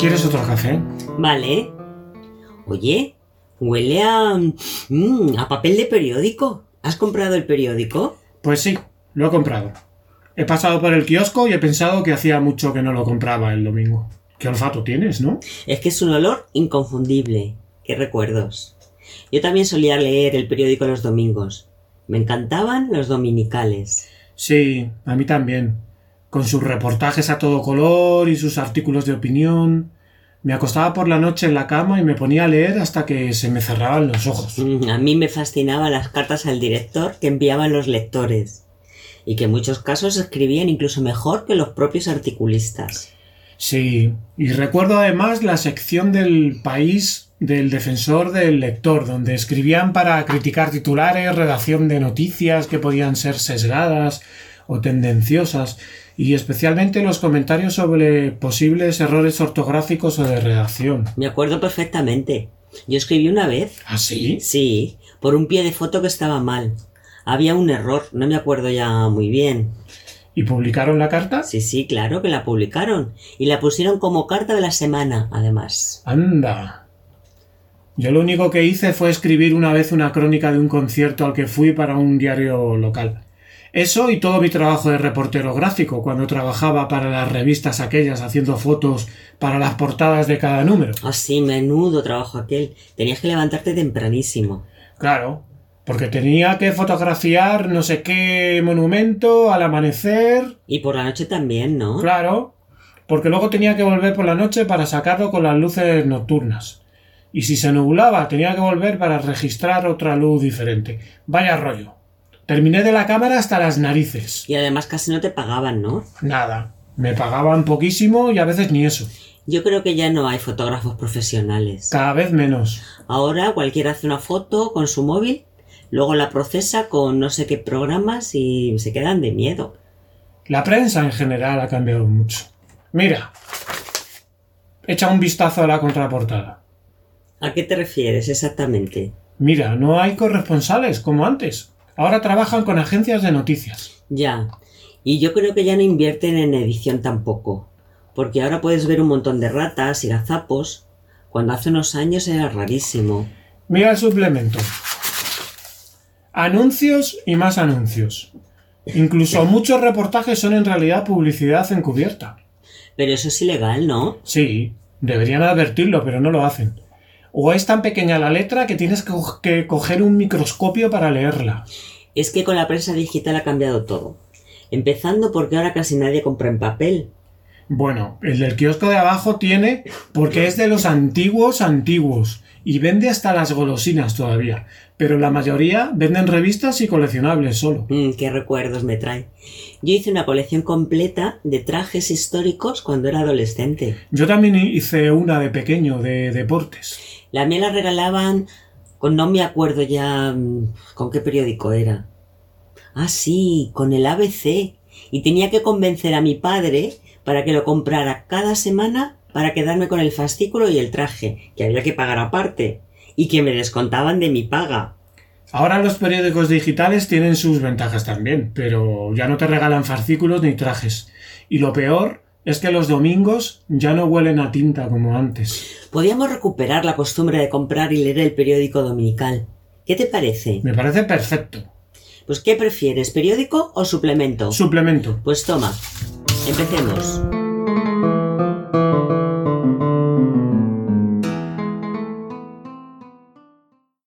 ¿Quieres otro café? Vale. Oye, huele a... mm, a papel de periódico. ¿Has comprado el periódico? Pues sí, lo he comprado. He pasado por el kiosco y he pensado que hacía mucho que no lo compraba el domingo. ¿Qué olfato tienes, no? Es que es un olor inconfundible. Qué recuerdos. Yo también solía leer el periódico los domingos. Me encantaban los dominicales. Sí, a mí también. Con sus reportajes a todo color y sus artículos de opinión. Me acostaba por la noche en la cama y me ponía a leer hasta que se me cerraban los ojos. A mí me fascinaban las cartas al director que enviaban los lectores. Y que en muchos casos escribían incluso mejor que los propios articulistas. Sí, y recuerdo además la sección del país del defensor del lector, donde escribían para criticar titulares, redacción de noticias que podían ser sesgadas o tendenciosas, y especialmente los comentarios sobre posibles errores ortográficos o de redacción. Me acuerdo perfectamente. Yo escribí una vez. ¿Ah, sí? Sí, por un pie de foto que estaba mal. Había un error, no me acuerdo ya muy bien. ¿Y publicaron la carta? Sí, sí, claro que la publicaron. Y la pusieron como carta de la semana, además. Anda. Yo lo único que hice fue escribir una vez una crónica de un concierto al que fui para un diario local. Eso y todo mi trabajo de reportero gráfico, cuando trabajaba para las revistas aquellas haciendo fotos para las portadas de cada número. Así, menudo trabajo aquel. Tenías que levantarte tempranísimo. Claro, porque tenía que fotografiar no sé qué monumento al amanecer. Y por la noche también, ¿no? Claro, porque luego tenía que volver por la noche para sacarlo con las luces nocturnas. Y si se nublaba, tenía que volver para registrar otra luz diferente. Vaya rollo. Terminé de la cámara hasta las narices. Y además casi no te pagaban, ¿no? Nada. Me pagaban poquísimo y a veces ni eso. Yo creo que ya no hay fotógrafos profesionales. Cada vez menos. Ahora cualquiera hace una foto con su móvil, luego la procesa con no sé qué programas y se quedan de miedo. La prensa en general ha cambiado mucho. Mira. Echa un vistazo a la contraportada. ¿A qué te refieres exactamente? Mira, no hay corresponsales como antes. Ahora trabajan con agencias de noticias. Ya. Y yo creo que ya no invierten en edición tampoco. Porque ahora puedes ver un montón de ratas y gazapos, cuando hace unos años era rarísimo. Mira el suplemento. Anuncios y más anuncios. Incluso muchos reportajes son en realidad publicidad encubierta. Pero eso es ilegal, ¿no? Sí, deberían advertirlo, pero no lo hacen. O es tan pequeña la letra que tienes que, co- que coger un microscopio para leerla. Es que con la prensa digital ha cambiado todo. Empezando porque ahora casi nadie compra en papel. Bueno, el del kiosco de abajo tiene porque es de los antiguos antiguos y vende hasta las golosinas todavía. Pero la mayoría venden revistas y coleccionables solo. Mm, qué recuerdos me trae. Yo hice una colección completa de trajes históricos cuando era adolescente. Yo también hice una de pequeño de deportes. La mía la regalaban con no me acuerdo ya mm, con qué periódico era. Ah, sí, con el ABC. Y tenía que convencer a mi padre para que lo comprara cada semana para quedarme con el fascículo y el traje, que había que pagar aparte, y que me descontaban de mi paga. Ahora los periódicos digitales tienen sus ventajas también, pero ya no te regalan fascículos ni trajes. Y lo peor es que los domingos ya no huelen a tinta como antes. Podíamos recuperar la costumbre de comprar y leer el periódico dominical. ¿Qué te parece? Me parece perfecto. Pues ¿qué prefieres, periódico o suplemento? Suplemento. Pues toma, empecemos.